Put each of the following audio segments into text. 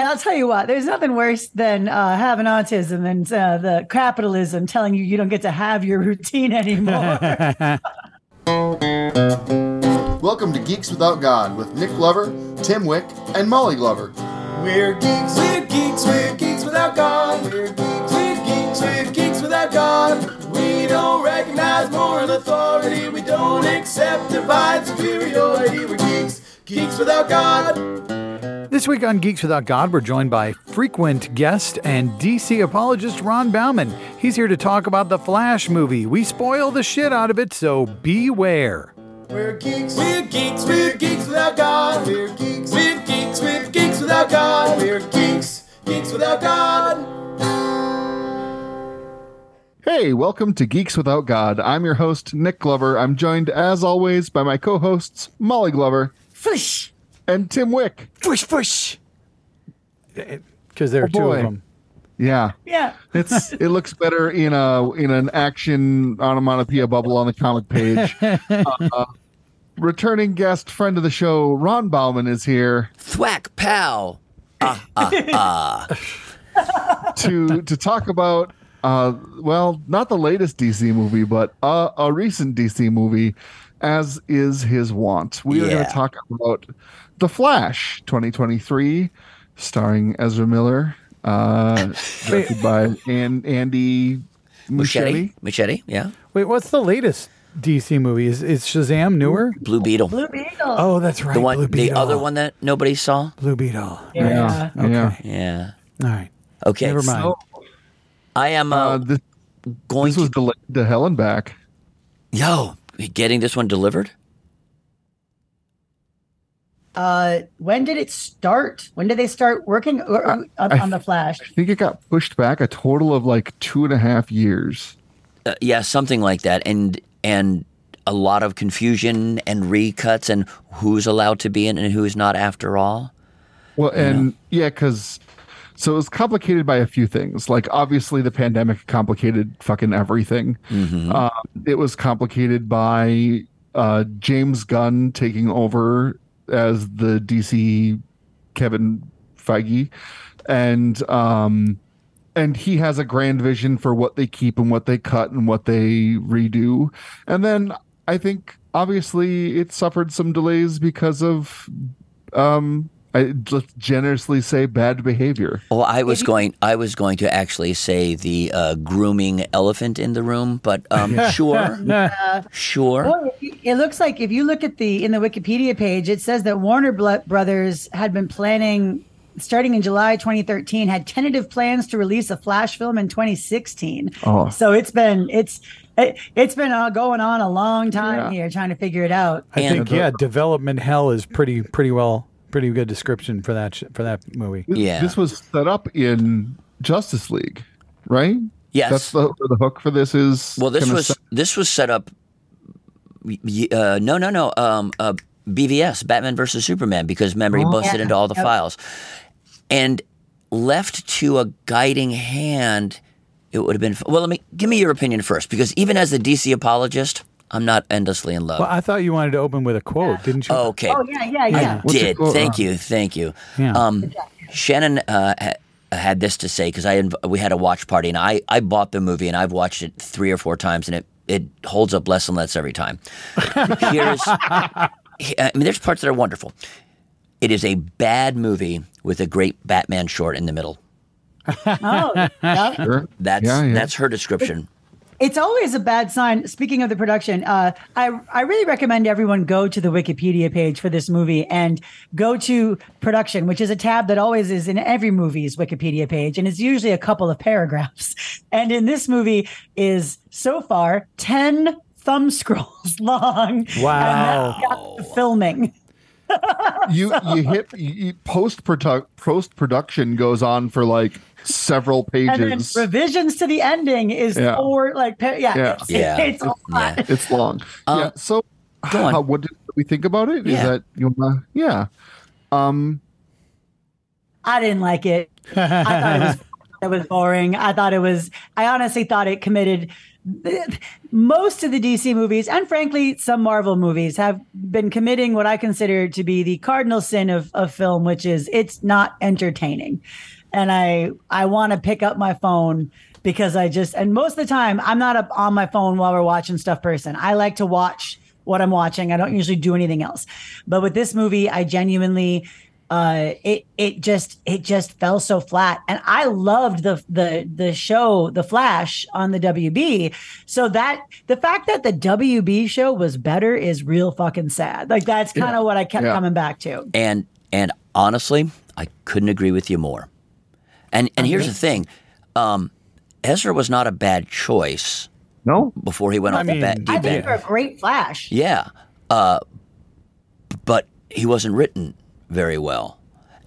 And I'll tell you what, there's nothing worse than uh, having autism and uh, the capitalism telling you you don't get to have your routine anymore. Welcome to Geeks Without God with Nick Glover, Tim Wick, and Molly Glover. We're geeks, we're geeks, we're geeks without God. We're geeks, we're geeks, we're geeks without God. We don't recognize moral authority. We don't accept divine superiority. We're geeks, geeks without God. This week on Geeks Without God, we're joined by frequent guest and DC apologist Ronn Bauman. He's here to talk about the Flash movie. We spoil the shit out of it, so beware. We're geeks, we're geeks, we're geeks without God. We're geeks, we're geeks, we're geeks without God. We're geeks, geeks without God. Hey, welcome to Geeks Without God. I'm your host, Nick Glover. I'm joined, as always, by my co hosts, Molly Glover Fish. And Tim Wick. Push, push. Because there are Oh, two boy. of them. Yeah. Yeah. It's it looks better in a in an action onomatopoeia bubble on the comic page. Uh, returning guest, friend of the show, Ronn Bauman is here Thwack pow. to to talk about uh well, not the latest DC movie, but uh, a recent DC movie, as is his wont. We are going to talk about The Flash 2023, starring Ezra Miller, uh, directed by An- Andy Machete. Muschietti. Machete. Yeah. Wait, what's the latest DC movie? Is, is Shazam newer? Blue Beetle. Blue Beetle. Oh, that's right. the one, Blue the other one that nobody saw. Blue Beetle. Yeah. Okay. Yeah. Yeah. All right. Okay. Never mind. So, I am uh, uh, this, going this was to. delayed to hell and back. Yo, getting this one delivered. Uh, when did it start? When did they start working or, or- on, I- on the Flash? I think it got pushed back a total of like two and a half years. Uh, yeah, something like that, and and a lot of confusion and recuts and who's allowed to be in and who's not. After all. Well, and yeah, because so it was complicated by a few things. Like obviously, the pandemic complicated fucking everything. Mm-hmm. Uh, it was complicated by uh, James Gunn taking over as the DC Kevin Feige, and um, and he has a grand vision for what they keep and what they cut and what they redo. And then I think obviously it suffered some delays because of um I let's generously say bad behavior. Well, I was going. I was going to actually say the uh, grooming elephant in the room, but um, sure, sure. Well, it- it looks like if you look at the in the Wikipedia page, it says that Warner Brothers had been planning starting in July 2013 had tentative plans to release a Flash film in 2016. Oh. So it's been it's it, it's been uh, going on a long time Yeah. here trying to figure it out. I And- think yeah, development hell is pretty pretty well pretty good description for that sh- for that movie. This- Yeah. This was set up in Justice League, right? Yes. That's the the hook for this is Well, this was set- this was set up. Uh, no, no, no. Um, uh, BVS, Batman versus Superman, because remember he busted Yeah. into all the Yep. files, and left to a guiding hand. It would have been well. Let me give me your opinion first, because even as a DC apologist, I'm not endlessly in love. Well, I thought you wanted to open with a quote, didn't you? okay, Oh yeah, yeah, yeah. What's did. Thank you, thank you. Yeah. Um, Shannon uh, ha- had this to say because I inv- we had a watch party and I, I bought the movie and I've watched it three or four times and it, it holds up less and less every time. Here's, I mean, there's parts that are wonderful. It is a bad movie with a great Batman short in the middle. Oh, yeah. Sure. That's Yeah, yeah. that's her description. It's always a bad sign. Speaking of the production, uh, I I really recommend everyone go to the Wikipedia page for this movie and go to production, which is a tab that always is in every movie's Wikipedia page, and it's usually a couple of paragraphs. And in this movie is so far ten thumb scrolls long. Wow. And that's got the filming. you you hit you, post post production goes on for like several And then pages. revisions to the ending is Yeah. four like yeah, Yeah. It's, Yeah. it's a lot. Yeah. it's long. Um, yeah. So how, what did we think about it? Is Yeah. that you wanna yeah. Um I didn't like it. I thought it was it was boring. I thought it was. I honestly thought it committed most of the DC movies, and frankly, some Marvel movies, have been committing what I consider to be the cardinal sin of, of film, which is it's not entertaining. And I I want to pick up my phone because I just and most of the time I'm not up on my phone while we're watching stuff person. I like to watch what I'm watching. I don't usually do anything else. But with this movie, I genuinely uh, it it just it just fell so flat. And I loved the the the show The Flash on the WB. So that the fact that the WB show was better is real fucking sad. Like that's kind of what I kept Yeah. coming back to. And and honestly, I couldn't agree with you more. And and here's the thing, um, Ezra was not a bad choice No, before he went I off mean, the bat. I think end. you're a great Flash. Yeah, uh, but he wasn't written very well.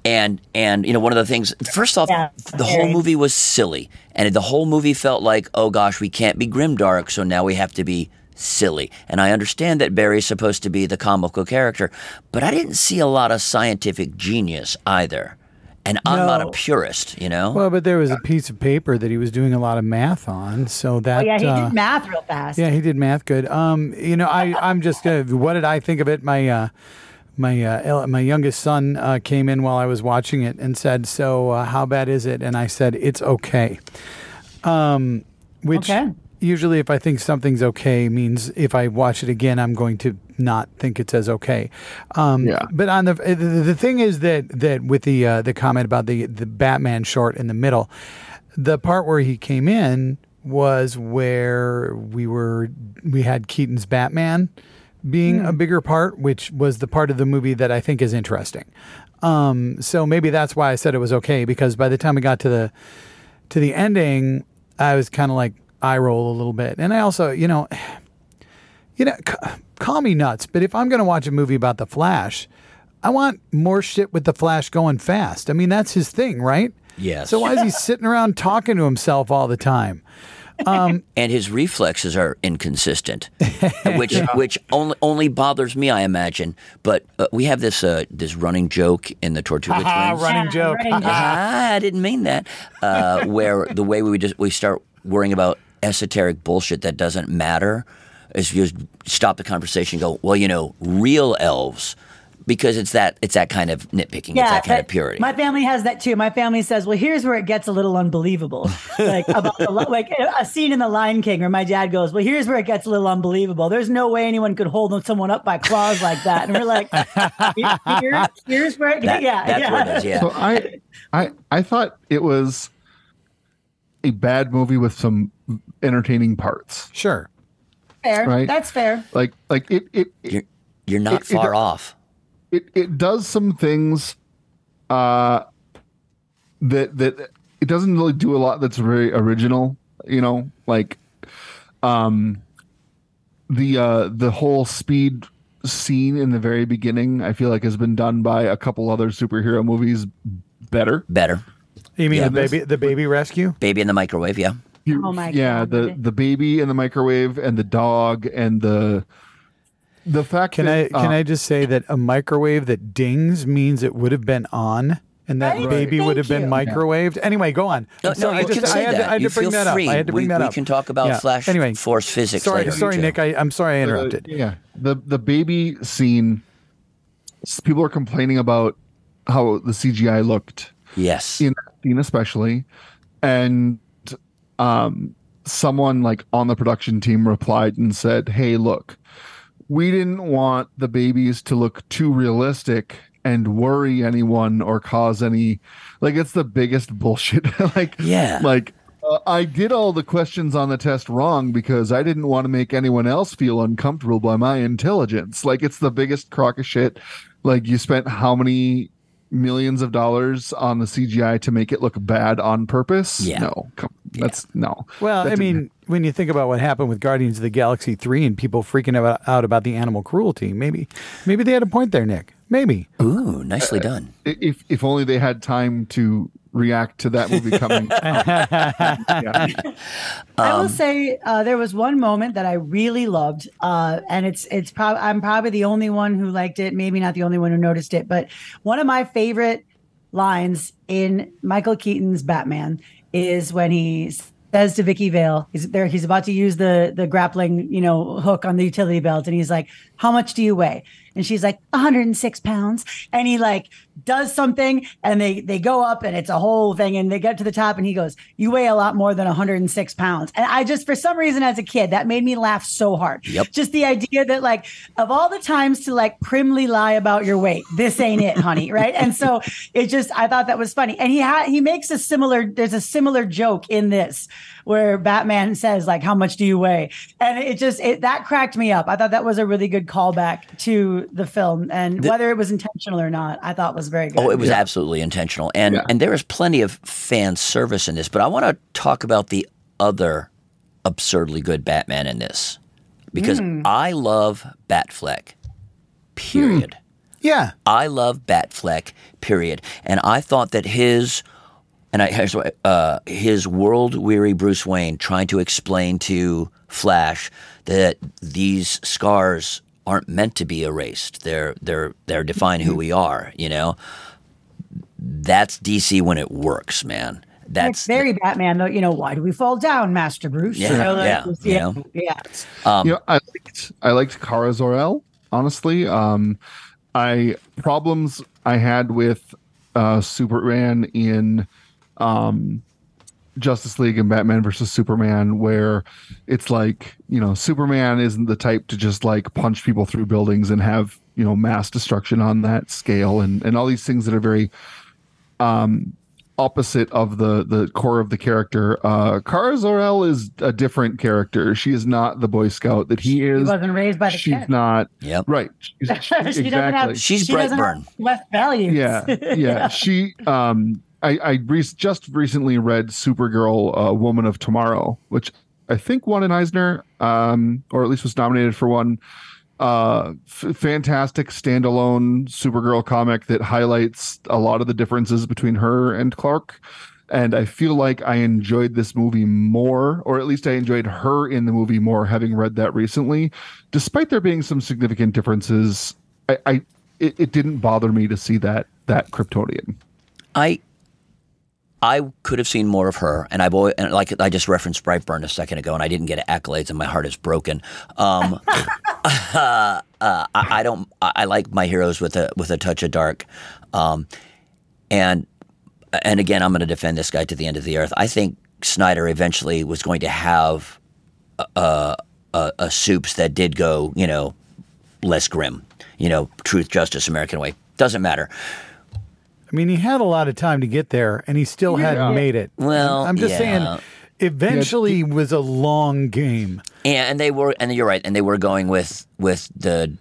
And and you know one of the things. First off, Yeah, the whole movie was silly, and the whole movie felt like, oh gosh, we can't be grimdark, so now we have to be silly. And I understand that Barry's supposed to be the comical character, but I didn't see a lot of scientific genius either. And I'm not a purist, you know. Well, but there was a piece of paper that he was doing a lot of math on, so that Oh yeah, he uh, did math real fast. Yeah, he did math good. Um, you know, I I'm just gonna. What did I think of it? My uh, my uh, my youngest son uh, came in while I was watching it and said, "So uh, how bad is it?" And I said, "It's okay." Um, which Okay. Usually, if I think something's okay, means if I watch it again, I'm going to not think it's as okay. Um, Yeah. But on the the, the thing is that that with the uh, the comment about the the Batman short in the middle, the part where he came in was where we were we had Keaton's Batman being a bigger part, which was the part of the movie that I think is interesting. Um, so maybe that's why I said it was okay because by the time we got to the to the ending, I was kind of like eye roll a little bit, and I also you know you know c- call me nuts, but if I'm going to watch a movie about the Flash, I want more shit with the Flash going fast. I mean that's his thing, right? Yes. So why is he sitting around talking to himself all the time? and his reflexes are inconsistent, which which only only bothers me, I imagine. But uh, we have this uh, this running joke in the Tortuga Twins. running joke. running joke. Ah, I didn't mean that. Uh, where the way we just we start worrying about esoteric bullshit that doesn't matter is you just stop the conversation. and Go well, you know, real elves. Because it's that it's that kind of nitpicking, it's that kind of purity. My family has that too. My family says, "Well, here's where it gets a little unbelievable." like about the, like a scene in The Lion King where my dad goes, "Well, here's where it gets a little unbelievable. There's no way anyone could hold someone up by claws like that." And we're like, Here, "Here's where it That- yeah, that's yeah. where it is. Yeah. So I, I, I thought it was a bad movie with some entertaining parts. Sure. fair. Right. That's fair. Like, like it, it, it, You're you're not It- it- far off. it, it does some things, uh, that that it doesn't really do a lot that's very original. You know, like, um, the uh the whole speed scene in the very beginning, I feel like has been done by a couple other superhero movies better. Better. You mean Yeah. the baby the baby rescue? Baby in the microwave, yeah. You- Oh my yeah, God. the the baby in the microwave and the dog and the the fact Can I can uh, I just say that a microwave that dings means it would have been on and that Right. baby would have Thank been you. microwaved. Anyway, go on. No, I'm sorry, no, I just- can say I had to, that. I had you to bring that free. up. I had to bring we, that we up. can talk about Yeah. Flash Anyway, Force physics sorry, later. sorry. Nick. I, I'm sorry I uh, interrupted. yeah, the the baby scene. People are complaining about how the CGI looked Yes. in that scene, especially, and um, someone like on the production team replied and said, "Hey, look, we didn't want the babies to look too realistic." and worry anyone or cause any like it's the biggest bullshit like Yeah. like uh, I did all the questions on the test wrong because I didn't want to make anyone else feel uncomfortable by my intelligence. Like it's the biggest crock of shit. Like you spent how many millions of dollars on the CGI to make it look bad on purpose? Yeah. No, come, that's no. Well, That I didn't mean, when you think about what happened with Guardians of the Galaxy 3 and people freaking about, out about the animal cruelty, maybe maybe they had a point there, Nick. Maybe. Ooh, nicely uh, done. if if only they had time to react to that movie coming. yeah. I Um, will say uh, there was one moment that I really loved, uh, and it's it's probably I'm probably the only one who liked it. Maybe not the only one who noticed it, but one of my favorite lines in Michael Keaton's Batman is when he says to Vicky Vale, he's there, he's about to use the the grappling, you know, hook on the utility belt, and he's like, How much do you weigh? And she's like, 106 pounds. And he like does something and they they go up and it's a whole thing and they get to the top and he goes, You weigh a lot more than 106 pounds. And I just for some reason as a kid, that made me laugh so hard. Yep. Just the idea that like of all the times to like primly lie about your weight, this ain't it, honey. Right. And so it just I thought that was funny. And he had he makes a similar, there's a similar joke in this where Batman says like, "How much do you weigh?" And it just it that cracked me up. I thought that was a really good callback to the film, and whether it was intentional or not, I thought was very good. Oh, it was absolutely intentional, and Yeah. and there is plenty of fan service in this. But I want to talk about the other absurdly good Batman in this because hmm. I love Batfleck. Period. Hmm. Yeah. I love Batfleck. Period. And I thought that his and I here's what, uh, his world weary Bruce Wayne trying to explain to Flash that these scars aren't meant to be erased. They're they're they're define who we are. You know, that's DC when it works, man. it's That's very Batman, though. You know, why do we fall down, Master Bruce? Yeah, you know, like, yeah, you yeah, know. yeah. um, you know, I liked I liked Kara Zor-El. Honestly, um, I problems I had with uh, Superman in um, Justice League and Batman versus Superman, where it's like you know Superman isn't the type to just like punch people through buildings and have you know mass destruction on that scale and and all these things that are very um opposite of the the core of the character uh Kara Zor-El is a different character she is not the boy scout that he He is wasn't raised by the she's kid. not Yep. right she's, she exactly doesn't have. She's she doesn't Brightburn. have West values. yeah yeah she um i i re- just recently read supergirl uh, woman of tomorrow which i think won an eisner um or at least was nominated for one. Uh f- fantastic standalone supergirl comic that highlights a lot of the differences between her and clark. And i feel like i enjoyed this movie more or at least i enjoyed her in the movie more having read that recently. Despite there being some significant differences i, I it, it didn't bother me to see that that kryptonian. I I could have seen more of her, and I've always, and like I just referenced Brightburn a second ago, and I didn't get accolades, and my heart is broken. Um, uh, I, I don't. I, I like my heroes with a with a touch of dark, um, and and again, I'm going to defend this guy to the end of the earth. I think Snyder eventually was going to have a, a, a soups that did go, you know, less grim. You know, truth, justice, American way. Doesn't matter. I mean, he had a lot of time to get there, and he still hadn't made it. Well, I'm just yeah. saying, eventually was a long game. And, and they were, and you're right, and they were going with with the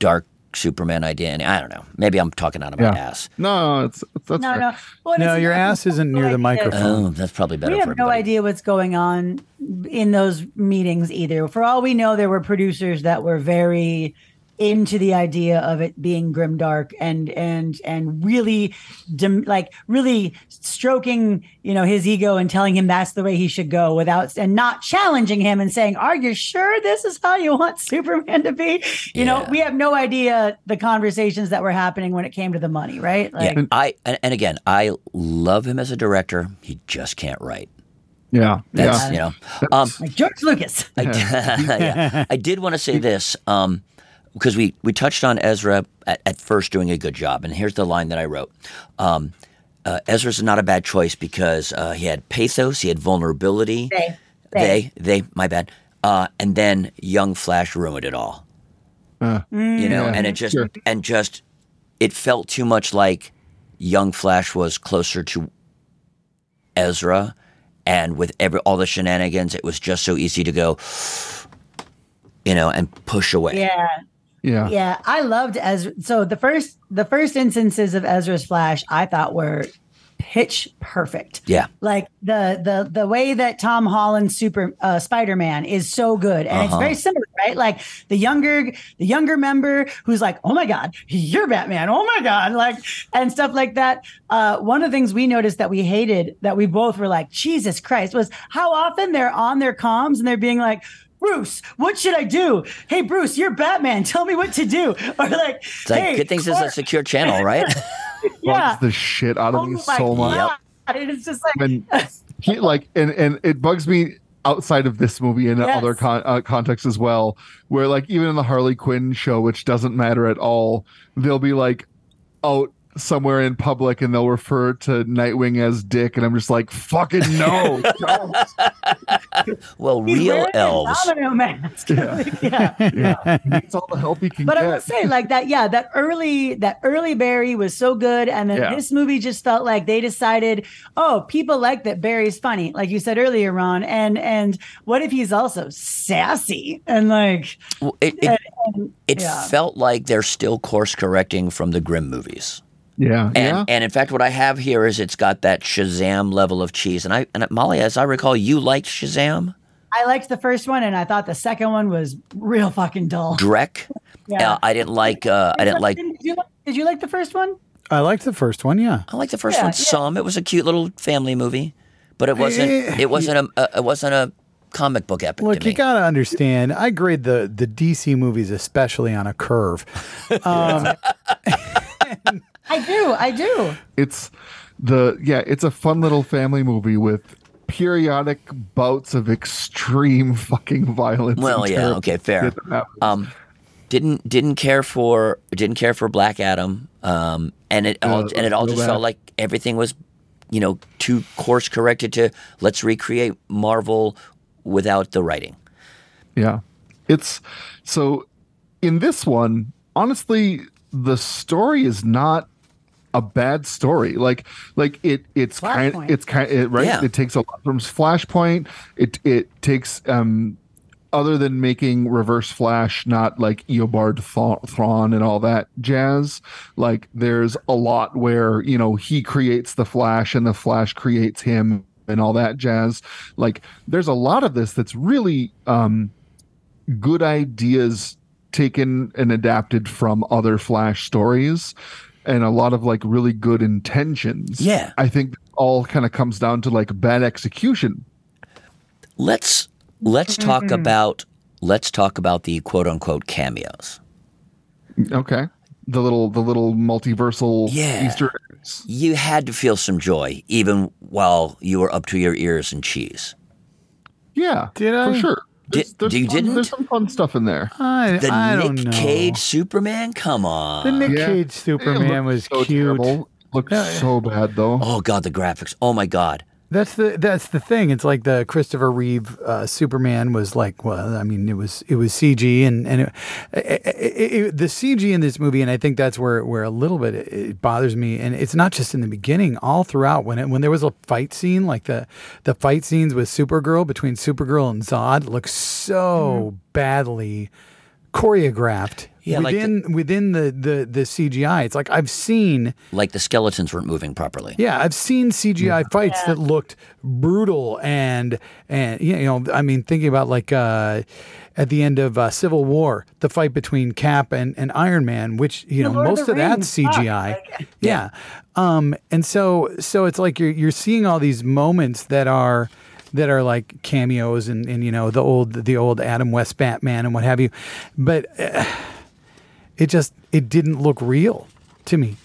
dark Superman idea. And I don't know, maybe I'm talking out of my ass. no it's, it's that's No, fair. no. Well, No, your ass isn't near the microphone. Oh, that's probably better we for have no idea what's going on in those meetings either. For all we know, there were producers that were very into the idea of it being grimdark and and and really dem- like really stroking you know his ego and telling him that's the way he should go without and not challenging him and saying are you sure this is how you want superman to be you know we have no idea the conversations that were happening when it came to the money right like Yeah, I and, and again, I love him as a director. He just can't write. yeah That's yeah you know. Um, like george lucas I, yeah. I did want to say this um, because we, we touched on Ezra at, at first doing a good job, and here's the line that I wrote. Um, uh, Ezra's not a bad choice because uh, he had pathos, he had vulnerability. They. they, they, my bad. Uh, and then young Flash ruined it all. Uh, You know, Yeah, and it just sure. and just it felt too much like young Flash was closer to Ezra, and with every all the shenanigans, it was just so easy to go, you know, and push away. yeah yeah Yeah, I loved Ezra. So the first the first instances of Ezra's Flash, I thought were pitch perfect. Yeah. Like the the the way that Tom Holland super uh, Spider Man is so good, and it's Uh-huh. very similar, right? Like the younger the younger member who's like, oh my god, you're Batman, oh my god, like and stuff like that. Uh, one of the things we noticed that we hated that we both were like, Jesus Christ, was how often they're on their comms and they're being like. Bruce, what should I do? Hey, Bruce, you're Batman. Tell me what to do. Or like, It's like hey, good things is a secure channel, right? yeah. bugs the shit out of Oh me my so much God. It's just like when he like and and it bugs me outside of this movie and Yes. other con- uh, contexts as well where like even in the harley quinn show which doesn't matter at all they'll be like out somewhere in public and they'll refer to nightwing as dick and i'm just like fucking no don't. Well, He's real wearing a elves. domino mask. yeah. yeah he needs all the help he can But get I will say, like that, yeah, that early, that early Barry was so good, and then Yeah. this movie just felt like they decided, oh, people like that Barry's funny, like you said earlier, Ronn, and and what if he's also sassy and like, Well, It, it, and, and- it yeah. felt like they're still course correcting from the grim movies. Yeah And, yeah and in fact, what I have here is it's got that Shazam level of cheese. And I and Molly, as I recall, you liked Shazam, I liked the first one, and I thought the second one was real fucking dull. Drek. Yeah. Uh, I didn't like. Uh, I didn't like. Did you, like- did you like the first one? I liked the first one. Yeah. I liked the first Yeah, one yeah. some. It was a cute little family movie, but it wasn't. Eh, It wasn't a. a. It wasn't a comic book epic Look, to me. you gotta understand. I grade the the DC movies especially on a curve. Um, I do, I do. it's the yeah it's a fun little family movie with periodic bouts of extreme fucking violence Well, yeah, terrible okay, fair. shit um, didn't didn't care for didn't care for Black Adam, um, and it all Yeah, and it all just that. felt like everything was, you know, too course corrected to let's recreate Marvel without the writing. Yeah. It's so in this one, honestly, the story is not a bad story. Like like it it's kind it's kind it, right. Yeah. It takes a lot from Flashpoint. It it takes um other than making Reverse Flash not like Eobard Thra- Thawne and all that jazz, like there's a lot where you know he creates the Flash and the Flash creates him and all that jazz. Like there's a lot of this that's really um good ideas taken and adapted from other Flash stories and a lot of like really good intentions. Yeah. I think all kind of comes down to like bad execution. Let's let's talk mm-hmm. about let's talk about the quote unquote cameos. Okay. The little the little multiversal Yeah. Easter eggs. You had to feel some joy even while you were up to your ears in cheese. Yeah. Did I? For sure. There's, there's you fun, didn't? There's some fun stuff in there. I, The I don't Nick know. Cage Superman, come on. the Nick Yeah. Cage Superman was so cute. terrible. Looked so bad though. oh god, the graphics. Oh my god. That's the that's the thing. It's like the Christopher Reeve uh, Superman was like, well, I mean, it was it was CG and and it, it, it, the CG in this movie, and I think that's where where a little bit it, it bothers me. And it's not just in the beginning, all throughout when it when there was a fight scene, like the the fight scenes with Supergirl between Supergirl and Zod, look so badly choreographed. Yeah, like the- within within the, the the CGI, it's like I've seen Like the skeletons weren't moving properly. yeah, I've seen CGI fights that looked brutal and and you know, I mean, thinking about like uh, at the end of uh, Civil War, the fight between Cap and, and Iron Man, which you The know Lord most the of that's Rings, fuck, CGI. like- yeah, um, and so so it's like you're you're seeing all these moments that are that are like cameos and, and you know the old the old Adam West Batman and what have you, but uh, it just it didn't look real to me.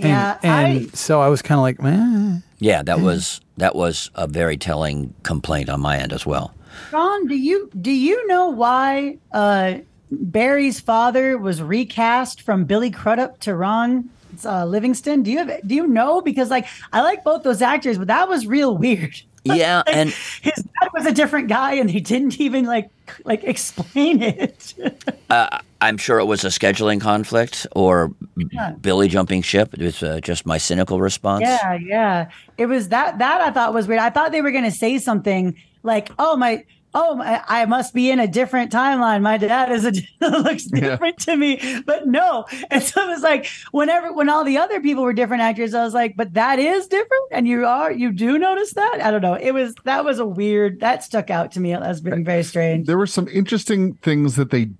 And, Yeah, and I- so I was kind of like, man, Yeah, that was that was a very telling complaint on my end as well. Ron, do you do you know why uh, Barry's father was recast from Billy Crudup to Ron uh, Livingston? Do you have do you know? Because like I like both those actors, but that was real weird. Yeah, Like, and his dad was a different guy, and they didn't even like like explain it. uh, I'm sure it was a scheduling conflict or Yeah. Billy jumping ship. It was uh, just my cynical response. Yeah, yeah. It was that that I thought was weird. I thought they were gonna say something like, "Oh my, oh my, I must be in a different timeline. My dad is a looks different to me." But no, and so it was like whenever when all the other people were different actors, I was like, "But that is different," and you are you do notice that? I don't know. It was that was a weird that stuck out to me as being very strange. there were some interesting things that they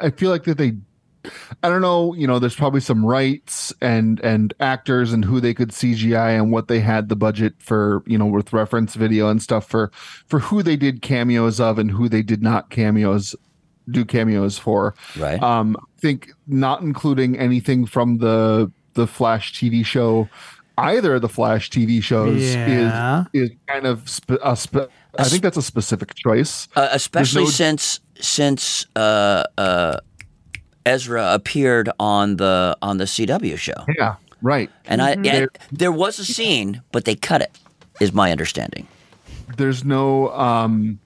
i feel like that they i don't know you know there's probably some rights and and actors and who they could cgi and what they had the budget for you know with reference video and stuff for for who they did cameos of and who they did not cameos do cameos for Right. um i think not including anything from the the flash tv show either of the Flash TV shows Yeah. is is kind of spe- a spe- I think that's a specific choice. uh, especially no- since since uh, uh, Ezra appeared on the on the CW show, Yeah, right. and I There- and there was a scene, but they cut it. Is my understanding. There's no um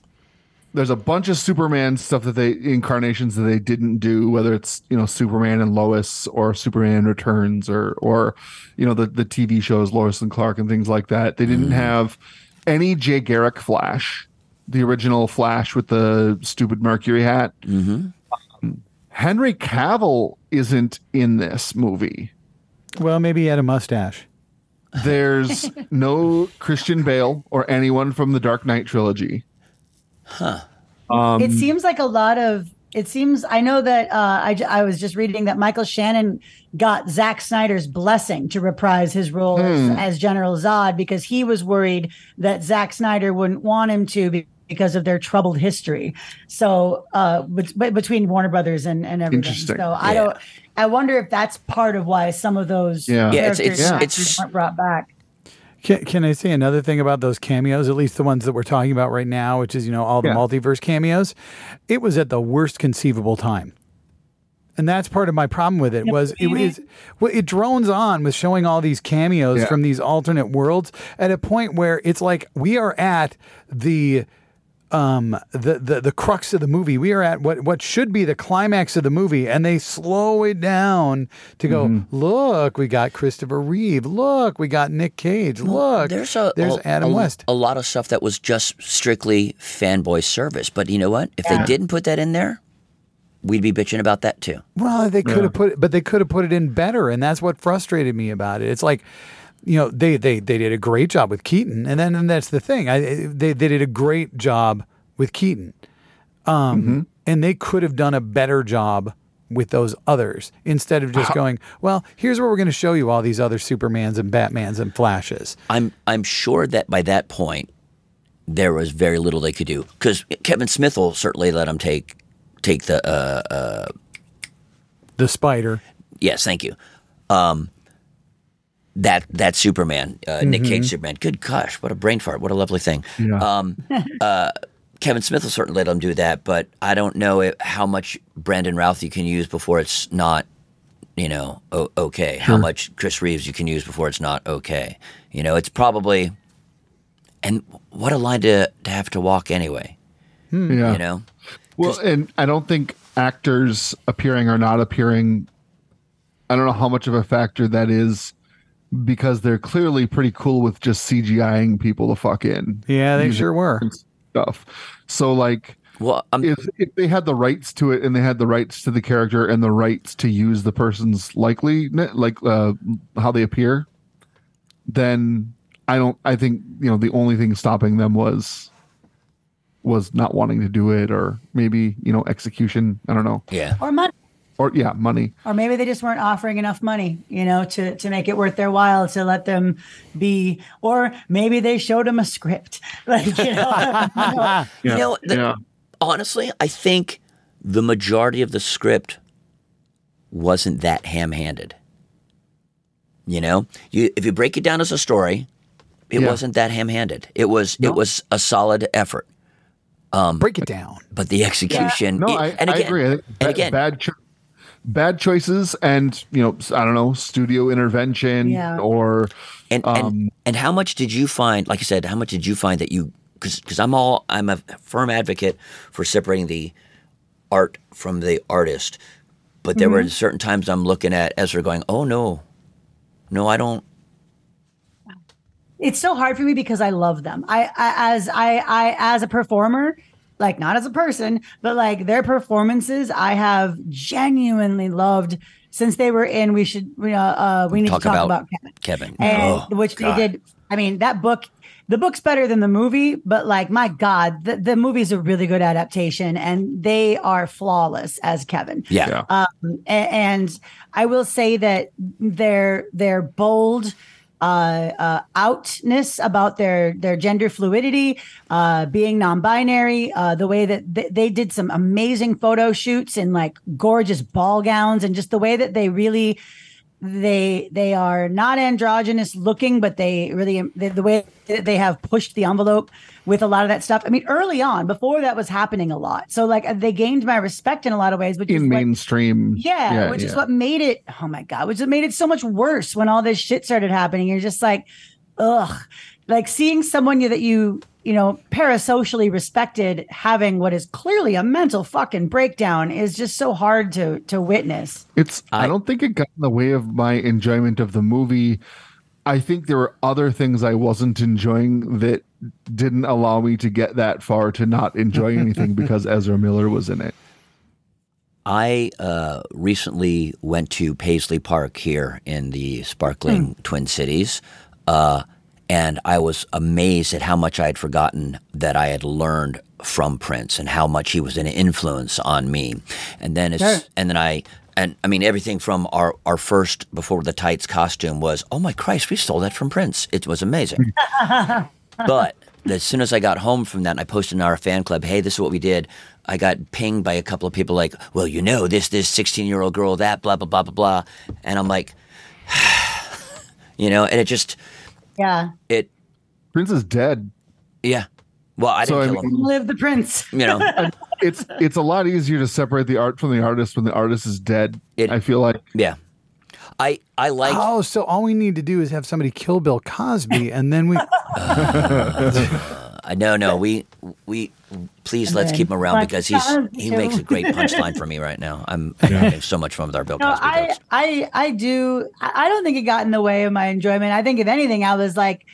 there's a bunch of Superman stuff that they incarnations that they didn't do, whether it's you know Superman and Lois or Superman Returns or or you know the the TV shows Lois and Clark and things like that. They didn't have any Jay Garrick Flash, the original Flash with the stupid Mercury hat. Um, Henry Cavill isn't in this movie. Well, maybe he had a mustache. There's no Christian Bale or anyone from the Dark Knight trilogy. Um, it seems like a lot of it seems i know that uh, I, j- I was just reading that michael shannon got Zack snyder's blessing to reprise his role as, as general zod because he was worried that Zack snyder wouldn't want him to be, because of their troubled history so uh bet- bet- between warner brothers and, and everything Interesting. so i don't i wonder if that's part of why some of those Yeah. Yeah, it's- characters it's- and it's- actors weren't brought back Can, can I say another thing about those cameos? At least the ones that we're talking about right now, which is you know all the Yeah. multiverse cameos. It was at the worst conceivable time, and that's part of my problem with it. Was it was well, it drones on with showing all these cameos Yeah. from these alternate worlds at a point where it's like we are at the um the, the the crux of the movie we are at what what should be the climax of the movie and they slow it down to go Mm-hmm. look we got christopher reeve look we got nick cage look There's a there's a- adam a, west A lot of stuff that was just strictly fanboy service. But you know what? If they didn't put that in there, we'd be bitching about that too. well they could have put it but they could have put it in better and that's what frustrated me about it it's like you know they they they did a great job with keaton. And then and that's the thing. I they, they did a great job with keaton. Um and they could have done a better job with those others instead of just going well here's where we're going to show you all these other supermans and batmans and flashes. I'm I'm sure that by that point there was very little they could do. Because Kevin Smith will certainly let them take take the uh, uh, the spider. Yes, thank you. Um, that that Superman, uh, Nick Mm-hmm. Cage Superman. Good gosh, what a brain fart! What a lovely thing. Yeah. Um, uh, Kevin Smith will certainly let him do that, but I don't know if, how much Brandon Routh you can use before it's not, you know, o- okay. How much Chris Reeves you can use before it's not okay. You know, it's probably, and what a line to to have to walk anyway. yeah. You know, Well, and I don't think actors appearing or not appearing, I don't know how much of a factor that is because they're clearly pretty cool with just CGIing people to fuck in. yeah they sure were Stuff. So, like, well, I'm, if, if they had the rights to it and they had the rights to the character and the rights to use the person's likely, like, uh, how they appear, then I don't, I think, you know, the only thing stopping them was was not wanting to do it or maybe you know execution i don't know yeah. or money or yeah money. Or maybe they just weren't offering enough money you know to to make it worth their while to let them be. Or maybe they showed them a script. Like you know, yeah You know, the- yeah. honestly, I think the majority of the script wasn't that ham-handed. You know, you if you break it down as a story, it Yeah. wasn't that ham-handed. It was it was a solid effort, um, break it down. but the execution. no it- I, and I again, agree. I think and ba- again, bad cho- bad choices and you know i don't know studio intervention Yeah. or And Um, and and how much did you find? Like I said, how much did you find that you? Because I'm all I'm a firm advocate for separating the art from the artist, but there were certain times I'm looking at Ezra going, "Oh no, no, I don't." it's so hard for me because I love them. I, I as I I as a performer, like not as a person, but like their performances, I have genuinely loved since they were in. We should uh, uh we need Talk to talk about about, Kevin. Kevin, and Oh, which God. they did. I mean, that book, the book's better than the movie, but like, my God, the, the movie's a really good adaptation, and they are flawless as Kevin. Yeah. Yeah. Um, a- and I will say that they're they're bold uh, uh, outness about their their gender fluidity, uh, being non-binary, uh, the way that th- they did some amazing photo shoots in like gorgeous ball gowns, and just the way that they really they they are not androgynous looking, but they really the way they have pushed the envelope with a lot of that stuff. I mean, early on, before that was happening a lot. So like they gained my respect in a lot of ways, which is in what- mainstream. yeah, which is what made it. Oh my god, which made it so much worse when all this shit started happening. You're just like, ugh, like seeing someone you, that you you know parasocially respected having what is clearly a mental fucking breakdown is just so hard to to witness. It's. I, I- don't think it got in the way of my enjoyment of the movie. I think there were other things I wasn't enjoying that didn't allow me to get that far to not enjoy anything because Ezra Miller was in it. I uh, recently went to Paisley Park here in the sparkling Twin Cities, uh, and I was amazed at how much I had forgotten that I had learned from Prince and how much he was an influence on me. And then it's Sure. and then I and I mean everything from our our first before the tights costume was oh my Christ we stole that from Prince. It was amazing. But as soon as I got home from that and I posted in our fan club, hey, this is what we did, I got pinged by a couple of people like, well, you know, this, this 16 year old girl, that, blah, blah, blah, blah, blah. And I'm like, you know, and it just, Yeah, it, Prince is dead. yeah. Well, I So, didn't I kill mean- him. live the prince. You know, It's it's a lot easier to separate the art from the artist when the artist is dead. It- I feel like yeah. I, I like, Oh, so all we need to do is have somebody kill Bill Cosby, and then we. I no, no, we, we, please let's keep him around because he's, Cosby he makes a great punchline for me right now. I'm having so much fun with our Bill No, Cosby I, jokes. I, I do. I I don't think it got in the way of my enjoyment. I think if anything, I was like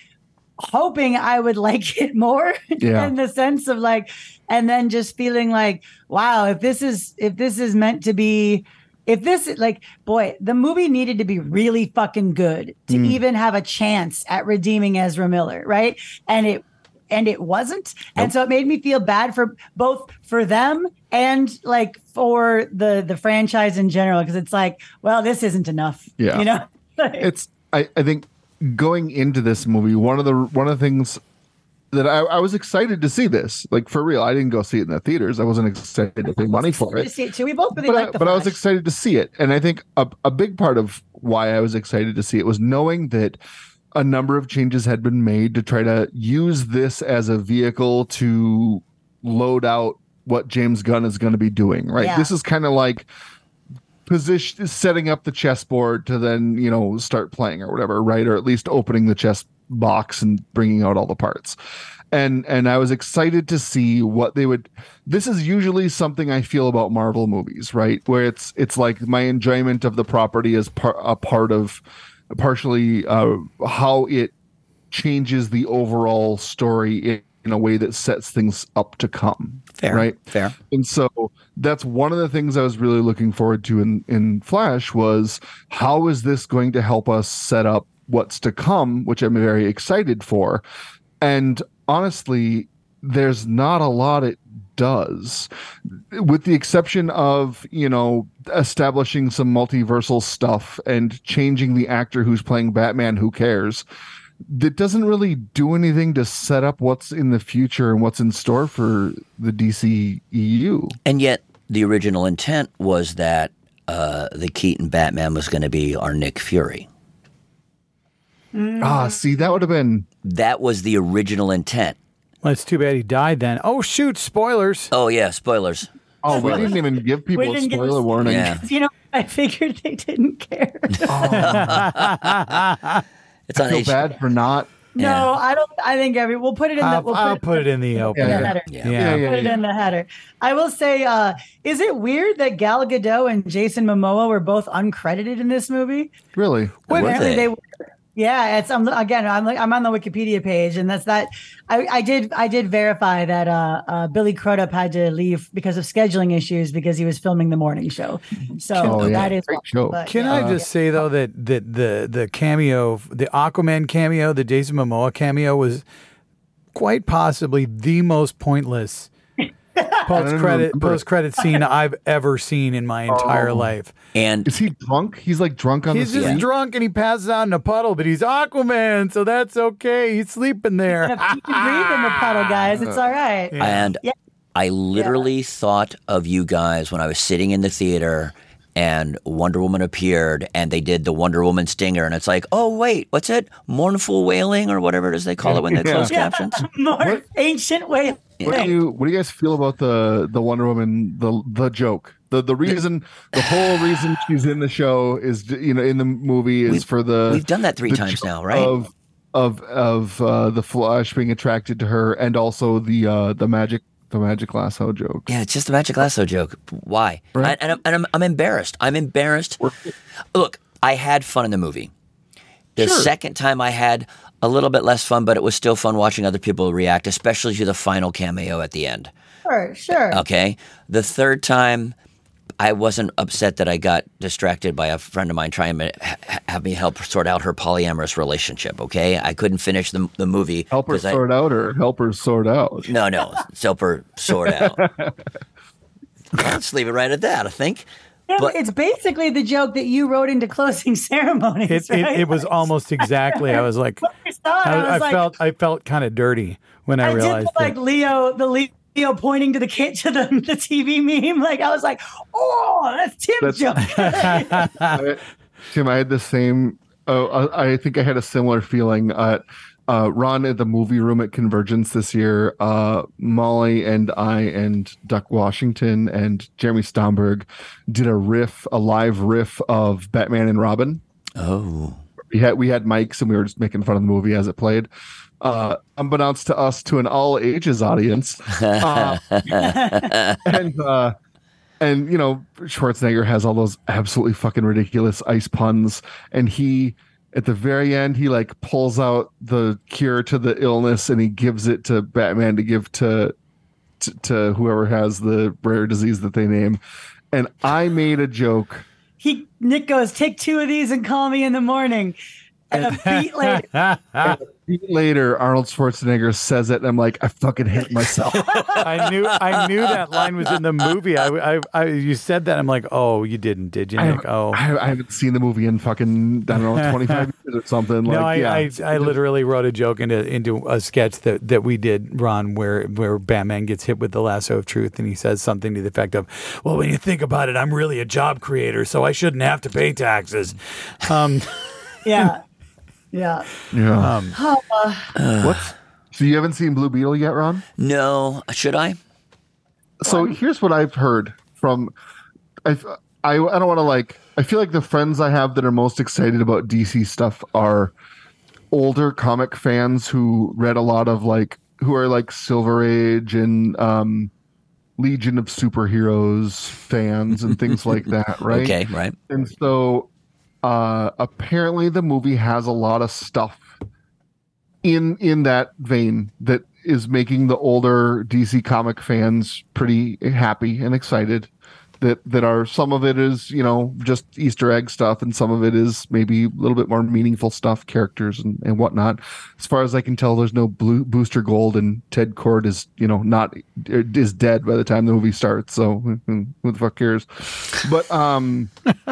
hoping I would like it more Yeah. in the sense of like, and then just feeling like, wow, if this is if this is meant to be. If this like boy, the movie needed to be really fucking good to hmm. even have a chance at redeeming Ezra Miller, right? And it and it wasn't. And so it made me feel bad for both for them and like for the the franchise in general because it's like, well, this isn't enough. Yeah. You know? it's I, I think going into this movie, one of the one of the things that I, I was excited to see this. Like for real. I didn't go see it in the theaters. I wasn't excited to pay money for it. it. We both really but, I, but I was excited to see it. And I think a, a big part of why I was excited to see it was knowing that a number of changes had been made to try to use this as a vehicle to load out what James Gunn is going to be doing, right? Yeah. This is kind of like position setting up the chessboard to then, you know, start playing or whatever, right? Or at least opening the chess box and bringing out all the parts and and I was excited to see what they would. This is usually something I feel about Marvel movies, right? Where it's it's like my enjoyment of the property is par- a part of partially uh, how it changes the overall story in, a way that sets things up to come. Fair, right? fair. And so that's one of the things I was really looking forward to in, in Flash was how is this going to help us set up what's to come, which I'm very excited for. And honestly, there's not a lot it does, with the exception of, you know, establishing some multiversal stuff and changing the actor who's playing Batman, who cares. That doesn't really do anything to set up what's in the future and what's in store for the DC EU. And yet, the original intent was that uh, the Keaton Batman was going to be our Nick Fury. Ah, see, that would have been That was the original intent. Well, it's too bad he died then. Oh, shoot, spoilers. Oh yeah, spoilers. Oh, we didn't even give people a spoiler us- warning. Yeah. You know, I figured they didn't care. It's on I feel H- bad for not. no, Yeah. I don't. I think every we'll put it in the. I'll, We'll I'll put, put it in the open. in the Yeah. header. Yeah. Yeah. Yeah, Put it in the header. I will say, uh, is it weird that Gal Gadot and Jason Momoa were both uncredited in this movie? Really? Were Apparently they? they were. Yeah, it's I'm again. I'm like I'm on the Wikipedia page, and that's that. I, I did I did verify that uh, uh, Billy Crudup had to leave because of scheduling issues because he was filming the morning show. So Oh, yeah. that is Great show. but, Can yeah. I just say though that that the the cameo, the Aquaman cameo, the Jason Momoa cameo was quite possibly the most pointless post credit post credit scene I've ever seen in my entire Oh. life. and Is he drunk? He's like drunk on He's the just scene. drunk and he passes out in a puddle, but he's Aquaman, so that's okay. He's sleeping there. If you can breathe in the puddle, guys. It's all right. and Yeah. I literally thought of you guys when I was sitting in the theater and Wonder Woman appeared, and they did the Wonder Woman stinger, and it's like, oh wait, what's it? Mournful wailing or whatever it is they call it when they close Yeah. captions. More ancient way. What do you What do you guys feel about the the Wonder Woman the the joke? The the reason the whole reason she's in the show is you know in the movie is We've- for the We've done that three times now, right? Of of of uh, the Flash being attracted to her, and also the uh, the magic the magic lasso joke. Yeah, it's just a magic lasso joke. Why? Right. I, and I'm, and I'm, I'm embarrassed. I'm embarrassed. Look, I had fun in the movie. The Sure. second time I had a little bit less fun, but it was still fun watching other people react, especially to the final cameo at the end. Sure, sure. Okay. The third time, I wasn't upset that I got distracted by a friend of mine trying to ha- have me help sort out her polyamorous relationship. Okay. I couldn't finish the, the movie. Help her 'cause I- sort out, or help her sort out. no, no. Help her sort out. Let's leave it right at that, I think. Yeah, but- it's basically the joke that you wrote into closing ceremonies. It, it, right? it was almost exactly. I was like, I I I, was I like, felt I felt kind of dirty when I, I did realized the, like. Leo, the Leo pointing to the kid to the, the TV meme. Like I was like, oh, that's Tim's joke. I- Tim, I had the same. Oh, I, I think I had a similar feeling. Uh, uh, Ronn at the movie room at Convergence this year. Uh, Molly and I and Duck Washington and Jeremy Stomberg did a riff, a live riff of Batman and Robin. Oh. We had we had mics and we were just making fun of the movie as it played. Uh, unbeknownst to us, to an all ages audience, uh, and uh, and you know Schwarzenegger has all those absolutely fucking ridiculous ice puns, and he at the very end he like pulls out the cure to the illness and he gives it to Batman to give to to, to whoever has the rare disease that they name, and I made a joke. he Nick goes, take two of these and call me in the morning. And a beat later, A week later, Arnold Schwarzenegger says it, and I'm like, I fucking hate myself. I knew I knew that line was in the movie. I, I, I you said that. I'm like, oh, you didn't, did you, I, Oh. I, I haven't seen the movie in fucking I don't know 25 years or something. No, like, I, yeah, I, I literally wrote a joke into into a sketch that, that we did, Ronn, where where Batman gets hit with the lasso of truth, and he says something to the effect of, "Well, when you think about it, I'm really a job creator, so I shouldn't have to pay taxes." Um, yeah, yeah. yeah. um, What's so you haven't seen Blue Beetle yet, Ronn? No. Should I? So here's what I've heard from I I, I don't want to like I feel like the friends I have that are most excited about DC stuff are older comic fans who read a lot of like who are like Silver Age and um Legion of Superheroes fans and things like that, right? Okay. Right. And so uh apparently the movie has a lot of stuff in in that vein that is making the older DC comic fans pretty happy and excited that that are some of it is, you know, just Easter egg stuff and some of it is maybe a little bit more meaningful stuff, characters and, and whatnot. As far as I can tell, there's no blue booster gold and Ted Kord is, you know, not is dead by the time the movie starts. So who who the fuck cares? But um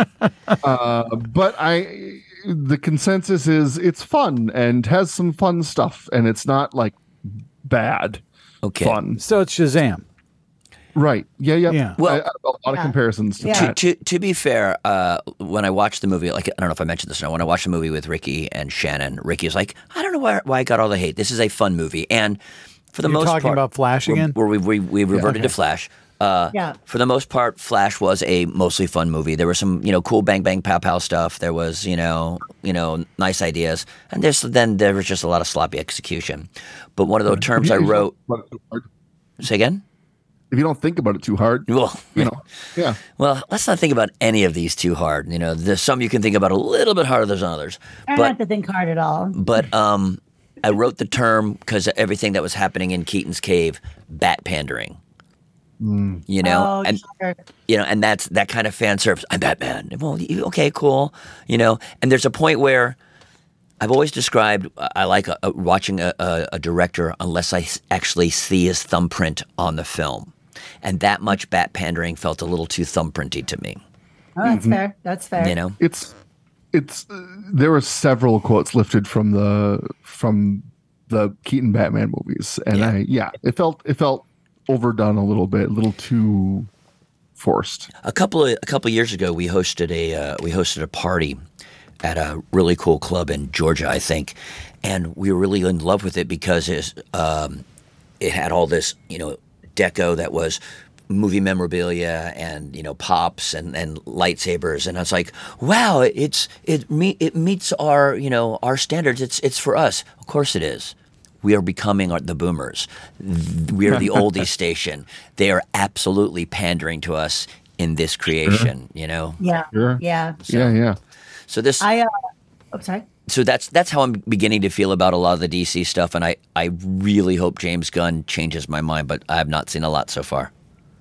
uh, but I, the consensus is it's fun and has some fun stuff, and it's not like bad Okay. fun. so it's Shazam. Right? Yeah, yeah. Yeah. Well- I- I- a lot of comparisons to Yeah. To, that. to, to be fair, uh, when I watched the movie, like I don't know if I mentioned this or not, when I watched the movie with Ricky and Shannon, Ricky was like, I don't know why, why I got all the hate. This is a fun movie. And for the You're most talking part, about Flash where- again? Where we, we, we reverted okay. to Flash. Uh, Yeah. For the most part, Flash was a mostly fun movie. There was some, you know, cool bang bang pow pow stuff. There was, you know, you know, nice ideas, and there's then there was just a lot of sloppy execution. But one of the terms I wrote. don't think about it too hard- Say again. If you don't think about it too hard, Well, you know, yeah. well, let's not think about any of these too hard. You know, there's some you can think about a little bit harder than others. Try But not have to think hard at all. but um, I wrote the term because everything that was happening in Keaton's cave, bat pandering. Hmm. You know, oh, and sure. you know, and that's that kind of fan service. I'm Batman. Well, okay, cool. You know, and there's a point where I've always described I like a, a, watching a, a, a director unless I actually see his thumbprint on the film, and that much bat pandering felt a little too thumbprinty to me. Oh, that's fair. That's fair. You know, It's it's uh, there were several quotes lifted from the from the Keaton Batman movies, and Yeah. I yeah, it felt it felt overdone a little bit, a little too forced. A couple of a couple of years ago, we hosted a uh, we hosted a party at a really cool club in Georgia, I think, and we were really in love with it because it's, um, it had all this you know deco that was movie memorabilia and you know pops and, and lightsabers and I was like wow it's it me it meets our you know our standards it's it's for us of course it is we are becoming the boomers we are the oldie station they are absolutely pandering to us in this creation you know Yeah. Sure. Yeah. Yeah, yeah. so this I, uh, oh, sorry. So that's that's how I'm beginning to feel about a lot of the DC stuff and I I really hope James Gunn changes my mind but I have not seen a lot so far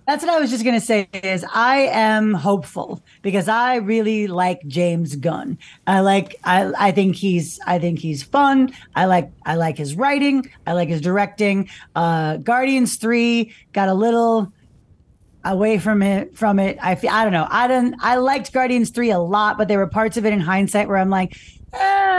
That's what I was just going to say is I am hopeful because I really like James Gunn. I like I I think he's I think he's fun. I like I like his writing. I like his directing. Uh Guardians 3 got a little away from it from it. I fe- I don't know. I don't I liked Guardians 3 a lot, but there were parts of it in hindsight where I'm like, eh,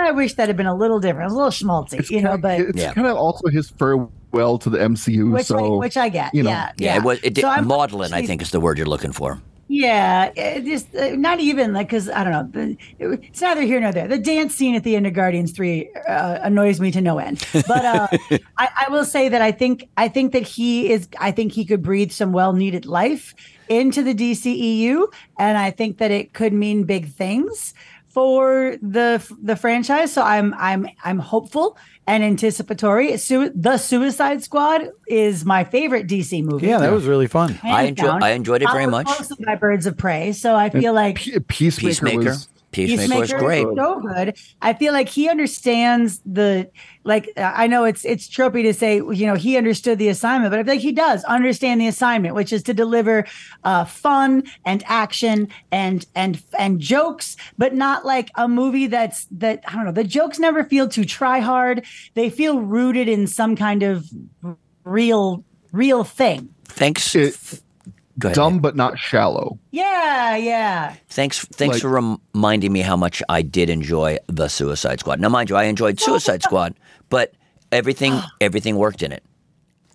I wish that had been a little different. A little schmaltzy, you know, but it's Yeah. kind of also his farewell to the MCU. which so I, which I get. you know. yeah, yeah, it was it did, So maudlin I think is the word you're looking for Yeah, it just uh, not even like because I don't know. It's neither here nor there. The dance scene at the end of Guardians Three uh, annoys me to no end. But uh, I, I will say that I think I think that he is. I think he could breathe some well needed life into the DCEU, and I think that it could mean big things for the the franchise. So I'm I'm I'm hopeful and anticipatory. Su- the Suicide Squad is my favorite DC movie. Yeah, that was really fun. I hands enjoy- down. I enjoyed it very much. closely by Birds of Prey, so I feel like Pe- Peacemaker, Peacemaker was Peacemaker was great is so good. I feel like he understands the like. I know it's it's tropey to say you know he understood the assignment, but I feel like he does understand the assignment, which is to deliver uh, fun and action and and and jokes, but not like a movie that's that I don't know. The jokes never feel too try hard. They feel rooted in some kind of real real thing. thanks It- go ahead dumb but not shallow. Yeah, yeah. Thanks, thanks Like- for reminding me how much I did enjoy the Suicide Squad. Now, mind you, I enjoyed Suicide Squad, but everything everything worked in it.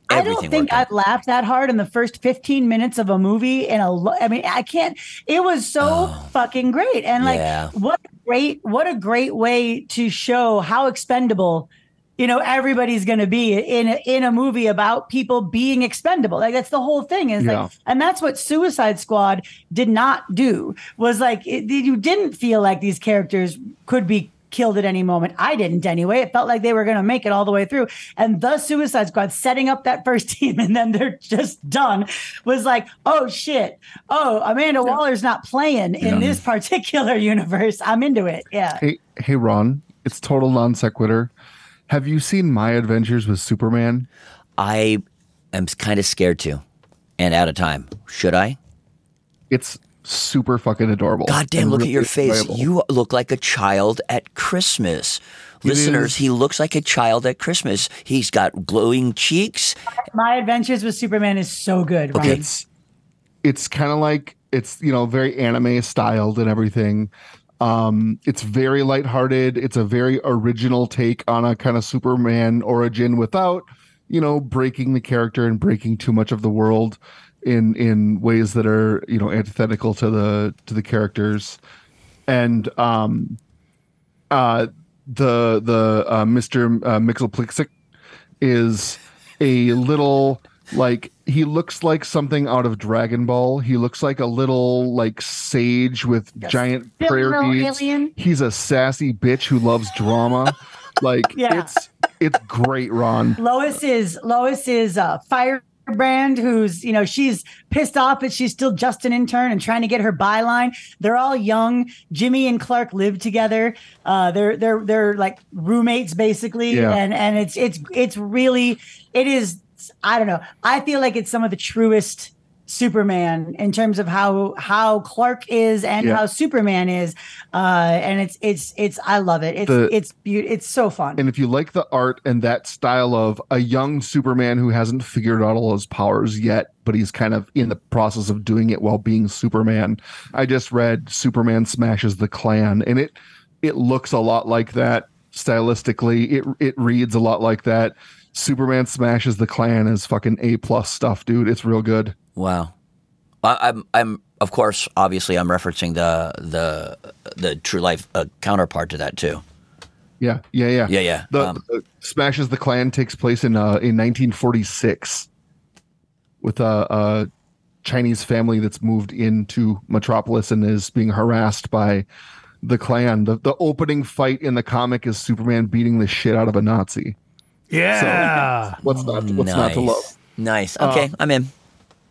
I don't think I've laughed that hard in the first 15 minutes of a movie in a lo- I mean I can't it was so oh. fucking great and like Oh. Yeah. what a great what a great way to show how expendable you know everybody's going to be in a, in a movie about people being expendable like that's the whole thing is Yeah. like and that's what Suicide Squad did not do was like it, you didn't feel like these characters could be killed at any moment. I didn't anyway. It felt like they were going to make it all the way through. And the Suicide Squad setting up that first team and then they're just done was like, oh shit. Oh, Amanda Waller's not playing in this particular universe. I'm into it. Yeah. Hey, hey, Ronn, it's total non sequitur. Have you seen My Adventures with Superman? I am kind of scared to, and out of time. Should I? It's super fucking adorable. God damn! and Look at your face. enjoyable. You look like a child at Christmas. Listeners, is. he looks like a child at Christmas. He's got glowing cheeks. My Adventures with Superman is so good. Okay. Ronn. it's it's kind of like it's you know very anime styled and everything um it's very lighthearted. It's a very original take on a kind of superman origin without you know breaking the character and breaking too much of the world in in ways that are you know antithetical to the to the characters. And um uh the the uh, mr uh, Mxyzptlk is a little like he looks like something out of Dragon Ball. He looks like a little like sage with giant Little prayer beads. alien. He's a sassy bitch who loves drama. like Yeah. it's it's great, Ronn. Lois is Lois is a firebrand who's you know she's pissed off but she's still just an intern and trying to get her byline. They're all young. Jimmy and Clark live together. Uh, they're they're they're like roommates basically, Yeah. and and it's it's it's really it is. I don't know. I feel like it's some of the truest Superman in terms of how how Clark is and Yeah. how Superman is, uh, and it's it's it's I love it. It's The- it's beautiful. It's so fun. And if you like the art and that style of a young Superman who hasn't figured out all his powers yet, but he's kind of in the process of doing it while being Superman. I just read Superman smashes the Klan, and it it looks a lot like that stylistically. It it reads a lot like that. Superman smashes the Klan is fucking A plus stuff, dude. It's real good. Wow. I, I'm, I'm, of course, obviously, I'm referencing the the the true life uh, counterpart to that too. Yeah, yeah, yeah, Yeah, yeah. The, Um, the Smashes the Klan takes place in uh, in 1946 with a, a Chinese family that's moved into Metropolis and is being harassed by the Klan. The the opening fight in the comic is Superman beating the shit out of a Nazi. Yeah. What's not what's nice. not to love? Nice. Okay, I'm in.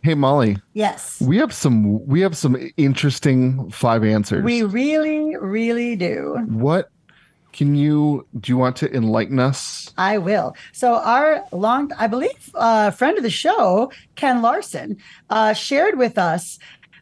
Hey Molly, Yes. we have some we have some interesting five answers. We really, really do. what can you do you want to enlighten us? I will. So our long, I believe, uh, friend of the show, Ken Larson, uh, shared with us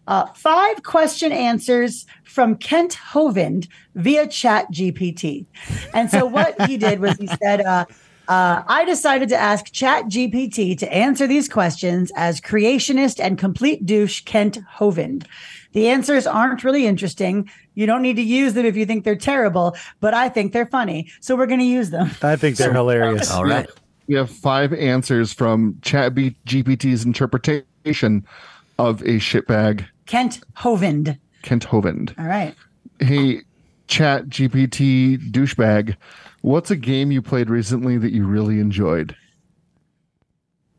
uh, five question answers from Kent Hovind via Chat GPT. And so what he did was he said, uh, uh, I decided to ask Chat GPT to answer these questions as creationist and complete douche Kent Hovind. The answers aren't really interesting. You don't need to use them if you think they're terrible, but I think they're funny. So we're going to use them. I think they're hilarious. All right. We have five answers from Chat B- GPT's interpretation of a shitbag Kent Hovind. Kent Hovind. All right. Hey, Chat GPT douchebag, what's a game you played recently that you really enjoyed?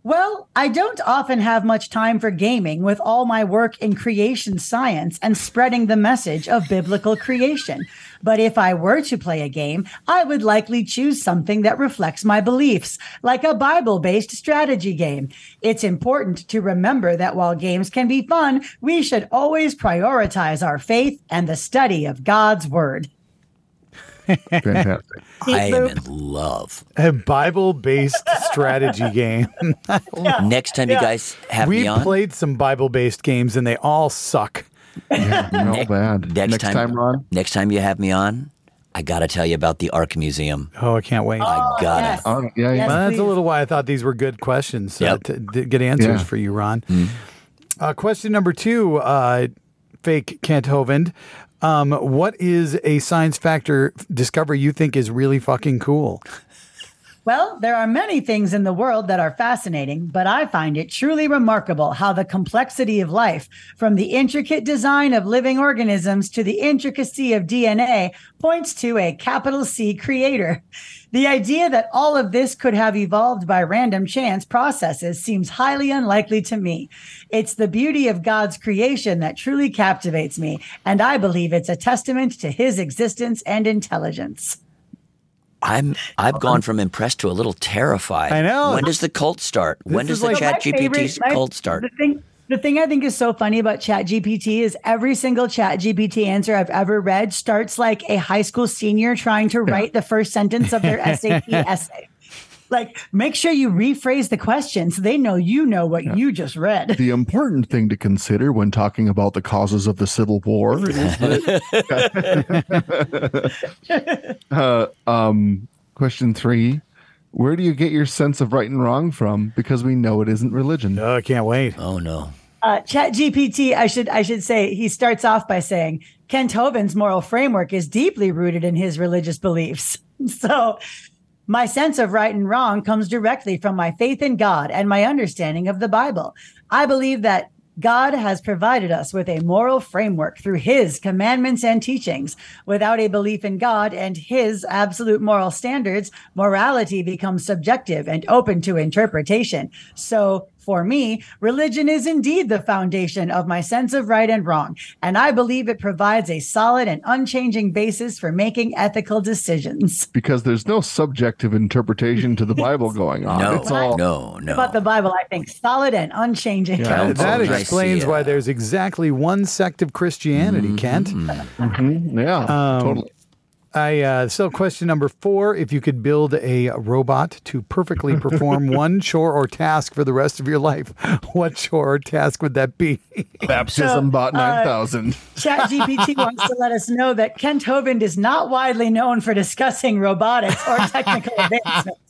Well, I don't often have much time for gaming with all my work in creation science and spreading the message of biblical creation. But if I were to play a game, I would likely choose something that reflects my beliefs, like a Bible based strategy game. It's important to remember that while games can be fun, we should always prioritize our faith and the study of God's word. Fantastic. I am in love. A Bible based strategy game. Next time you guys have we me on, played some Bible based games and they all suck. Yeah, no Next- bad. next Next, time- time, Ronn. next time you have me on, I got to tell you about the Ark Museum. Oh, I can't wait. I got yes. it. All right, yeah, Yes. yeah. Well, that's a little why I thought these were good questions. Yep. Uh, to, to get answers Yeah. for you, Ronn. Uh, question number two, uh, fake Kent Hovind. Um, what is a science factor discovery you think is really fucking cool? Well, there are many things in the world that are fascinating, but I find it truly remarkable how the complexity of life, from the intricate design of living organisms to the intricacy of DNA, points to a capital C creator. The idea that all of this could have evolved by random chance processes seems highly unlikely to me. It's the beauty of God's creation that truly captivates me, and I believe it's a testament to his existence and intelligence. I'm I've gone from impressed to a little terrified. I know. When does the cult start? when is does the like- Chat my favorite- GPT's my- cult start? The thing, the thing I think is so funny about Chat GPT is every single Chat GPT answer I've ever read starts like a high school senior trying to write the first sentence of their SAT essay. Like, make sure you rephrase the question so they know you know what you just read. The important thing to consider when talking about the causes of the Civil War is that, uh, um, question three. Where do you get your sense of right and wrong from? Because we know it isn't religion. Oh, I can't wait. oh no. Uh, Chat GPT, I should I should say, he starts off by saying Kent Hovind's moral framework is deeply rooted in his religious beliefs. So my sense of right and wrong comes directly from my faith in God and my understanding of the Bible. I believe that God has provided us with a moral framework through his commandments and teachings. Without a belief in God and his absolute moral standards, morality becomes subjective and open to interpretation. So, for me, religion is indeed the foundation of my sense of right and wrong, and I believe it provides a solid and unchanging basis for making ethical decisions. Because there's no subjective interpretation to the Bible going on. No, It's all no, no. About the Bible, I think solid and unchanging. Uh, that explains why there's exactly one sect of Christianity, Kent. Mhm, yeah, Um, totally. I uh, so question number four: If you could build a robot to perfectly perform one chore or task for the rest of your life, what chore or task would that be? Baptism so, bot uh, nine thousand. Chat GPT wants to let us know that Kent Hovind is not widely known for discussing robotics or technical advancements.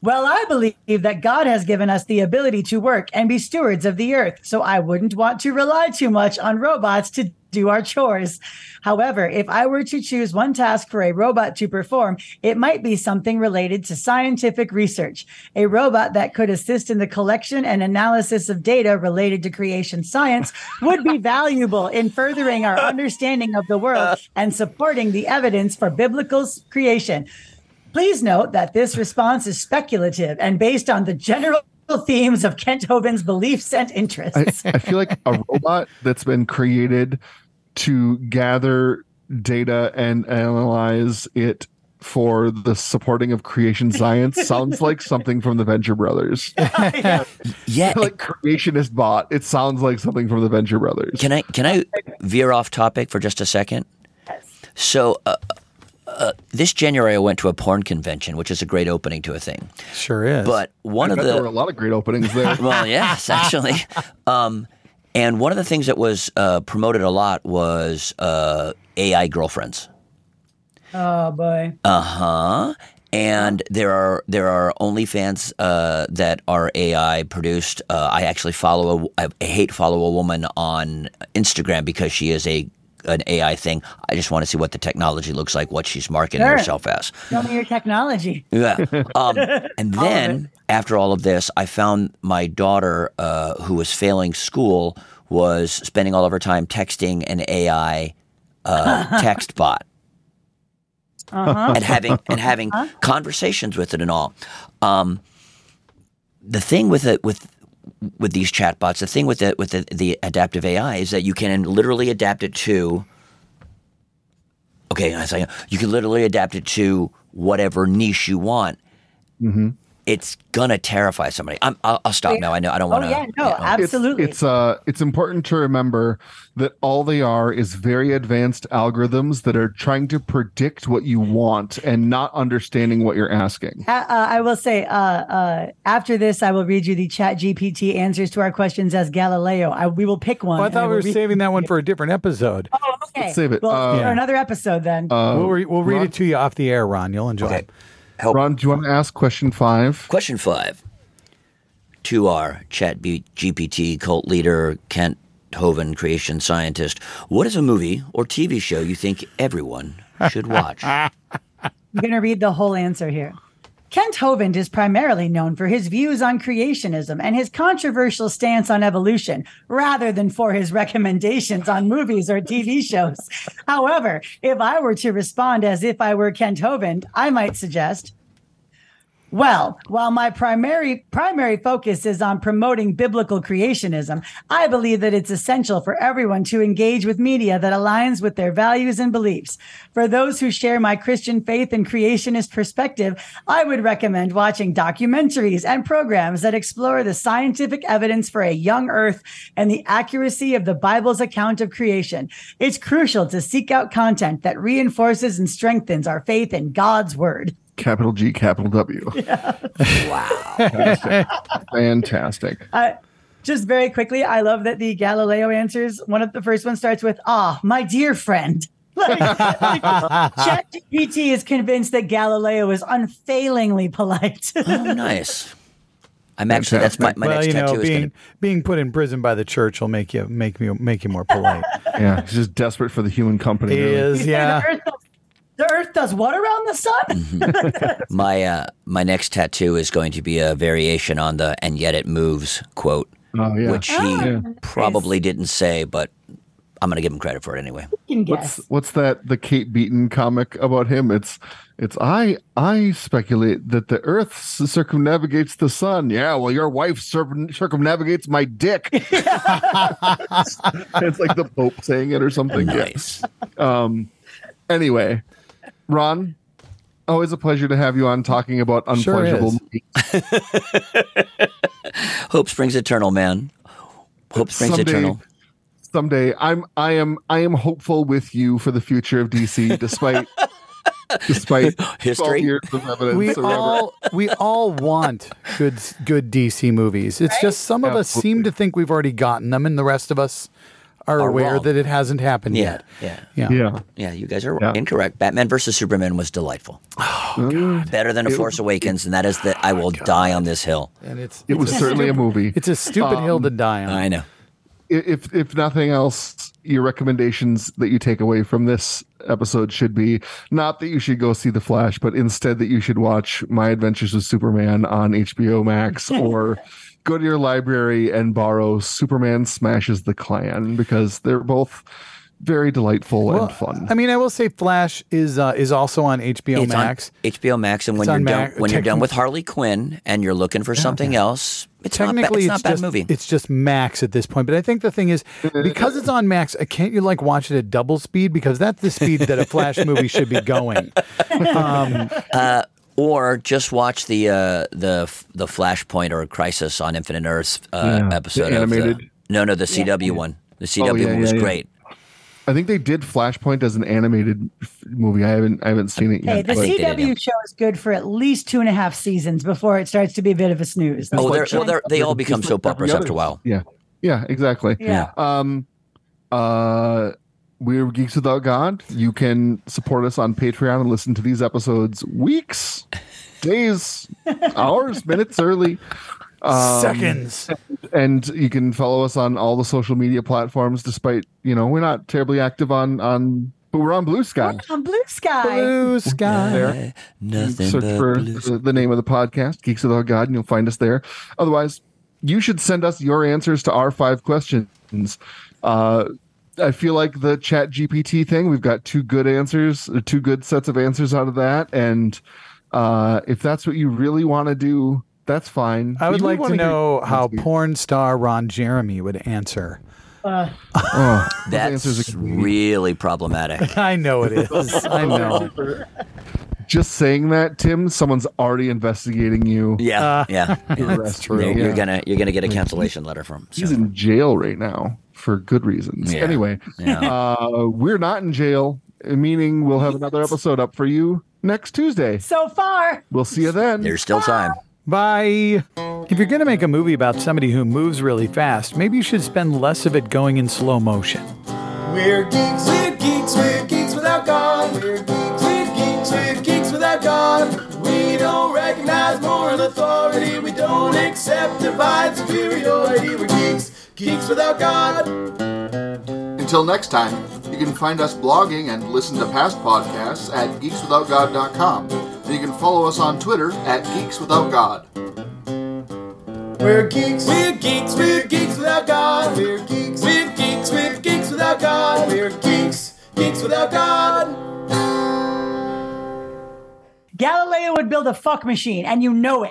Well, I believe that God has given us the ability to work and be stewards of the earth, so I wouldn't want to rely too much on robots to do our chores. However, if I were to choose one task for a robot to perform, it might be something related to scientific research. A robot that could assist in the collection and analysis of data related to creation science would be valuable in furthering our understanding of the world uh. and supporting the evidence for biblical creation. Please note that this response is speculative and based on the general themes of Kent Hovind's beliefs and interests. I feel like a robot that's been created to gather data and analyze it for the supporting of creation science sounds like something from the Venture Brothers. Yeah. like creationist bot. It sounds like something from the Venture Brothers. Can I can I veer off topic for just a second? Yes. So uh, uh, this January, I went to a porn convention, which is a great opening to a thing. Sure is. But one I of the there were a lot of great openings there. well, yes, actually, um, and one of the things that was uh, promoted a lot was uh, AI girlfriends. oh boy. Uh huh. And there are there are OnlyFans uh, that are AI produced. Uh, I actually follow a I hate follow a woman on Instagram because she is a an AI thing. I just want to see what the technology looks like, what she's marketing Sure. herself as. Show me your technology. Yeah. Um, and All then after all of this, I found my daughter, uh, who was failing school, was spending all of her time texting an AI uh, text bot Uh-huh. and having and having conversations with it and all. Um, the thing with it with with these chatbots, the thing with it with the, the adaptive AI is that you can literally adapt it to. Okay, I say you can literally adapt it to whatever niche you want. Mm-hmm. It's gonna terrify somebody. I'm, I'll, I'll stop now. I know I don't Oh want to. Oh, yeah, no, absolutely. It's, it's uh it's important to remember that all they are is very advanced algorithms that are trying to predict what you want and not understanding what you're asking. Uh, uh, I will say, uh, uh, after this, I will read you the Chat GPT answers to our questions as Galileo. I, we will pick one. Oh, I and thought we were read- saving that one for a different episode. Oh, okay. Let's save it. Well, Uh, for another episode then. Uh, we'll re- we'll read Ronn, it to you off the air, Ronn. You'll enjoy Okay. it. Help. Ronn, do you want to ask question five? Question five. To our Chat B- GPT cult leader, Kent Hovind, creation scientist, what is a movie or TV show you think everyone should watch? I'm going to read the whole answer here. Kent Hovind is primarily known for his views on creationism and his controversial stance on evolution, rather than for his recommendations on movies or TV shows. However, if I were to respond as if I were Kent Hovind, I might suggest well, while my primary primary focus is on promoting biblical creationism, I believe that it's essential for everyone to engage with media that aligns with their values and beliefs. For those who share my Christian faith and creationist perspective, I would recommend watching documentaries and programs that explore the scientific evidence for a young earth and the accuracy of the Bible's account of creation. It's crucial to seek out content that reinforces and strengthens our faith in God's word. Capital G, capital W. wow. Fantastic. Uh, just very quickly, I love that the Galileo answers. One of the first one starts with "Ah, my dear friend." Like, like ChatGPT is convinced that Galileo is unfailingly polite. Oh, nice. I'm actually that's my, my well, next you know, tattoo is being gonna being put in prison by the church will make you make me make you more polite. Yeah, he's just desperate for the human company. He really. is, the, yeah. Earth does, the Earth does what around the sun? my uh, my next tattoo is going to be a variation on the "and yet it moves" quote, Oh yeah. which he Ah, probably didn't say, but I'm gonna give him credit for it anyway. What's what's that? The Kate Beaton comic about him? It's it's I I speculate that the Earth circumnavigates the sun. Yeah, well, your wife circumnavigates my dick. it's like the Pope saying it or something. Nice. Yeah. Um. Anyway, Ronn, always a pleasure to have you on talking about Sure unpleasurable is. movies. Hope springs eternal, man. Hope springs Someday- eternal. Someday, I'm I am I am hopeful with you for the future of DC, despite despite History? years of evidence. We or all we all want good good DC movies. It's just some of us seem to think we've already gotten them, and the rest of us are, are aware wrong. that it hasn't happened Yeah, yet. yeah. Yeah. Yeah. Yeah, you guys are Yeah. incorrect. Batman versus Superman was delightful. Oh, oh, God, Better than A Force Awakens, and that is that I will oh, die on this hill. And it's It it's was a certainly a movie. It's a stupid hill to um, die on. I know. if if nothing else, your recommendations that you take away from this episode should be not that you should go see The Flash, but instead that you should watch My Adventures with Superman on HBO Max or go to your library and borrow Superman Smashes the Klan because they're both very delightful and fun. I mean, I will say Flash is uh, is also on HBO It's Max. on HBO Max, and when It's you're on done, Mac- when you're done with Harley Quinn and you're looking for something else, it's not bad. Technically, It's not a bad movie. it's just Max at this point. But I think the thing is because it's on Max, uh, can't you like watch it at double speed because that's the speed that a Flash movie should be going. or just watch the uh, the the Flashpoint or Crisis on Infinite Earths uh, Yeah, the episode. animated- Of the, no, no, the CW one. The CW Oh, yeah, one was yeah, yeah. great. I think they did Flashpoint as an animated f- movie. I haven't I haven't seen it Hey, yet. the I think they did, CW show is good for at least two and a half seasons before it starts to be a bit of a snooze. Oh, they're, well, they're, they all become like soap operas after a while. Yeah. Yeah, exactly. Yeah. Um, uh, we're Geeks Without God. You can support us on Patreon and listen to these episodes weeks, days, hours, minutes early. Um, Seconds. And you can follow us on all the social media platforms, despite, you know, we're not terribly active on, on but we're on Blue Sky. on Blue Sky. Blue sky. There. Nothing search but for blue the, the name of the podcast, Geeks Without God, and you'll find us there. Otherwise, you should send us your answers to our five questions. Uh, I feel like the Chat GPT thing. We've got two good answers, uh, two good sets of answers out of that, and uh, if that's what you really want to do, that's fine. I would like to wanna hear know how porn star Ron Jeremy would answer. Uh, Oh, those That's really problematic. I know it is. I know. Just saying that, Tim, someone's already investigating you. Yeah, Uh, yeah. yeah. That's true. You're, you're Yeah. gonna you're gonna get a cancellation letter from. So. He's in jail right now for good reasons. Yeah. Anyway, Yeah. uh, we're not in jail, meaning we'll have another episode up for you next Tuesday. so far. We'll see you then. There's still time. Bye. If you're going to make a movie about somebody who moves really fast, maybe you should spend less of it going in slow motion. We're geeks, we're geeks, we're geeks without God. We're geeks, we're geeks, we're geeks without God. We don't recognize moral authority. We don't accept divine superiority. We're geeks, geeks without God. Until next time, you can find us blogging and listen to past podcasts at geekswithoutgod.com. And you can follow us on Twitter at geekswithoutgod. We're geeks, we're geeks, we're geeks without God. We're geeks, we're geeks, we're geeks without God. We're geeks, geeks without God. Galileo would build a fuck machine, and you know it.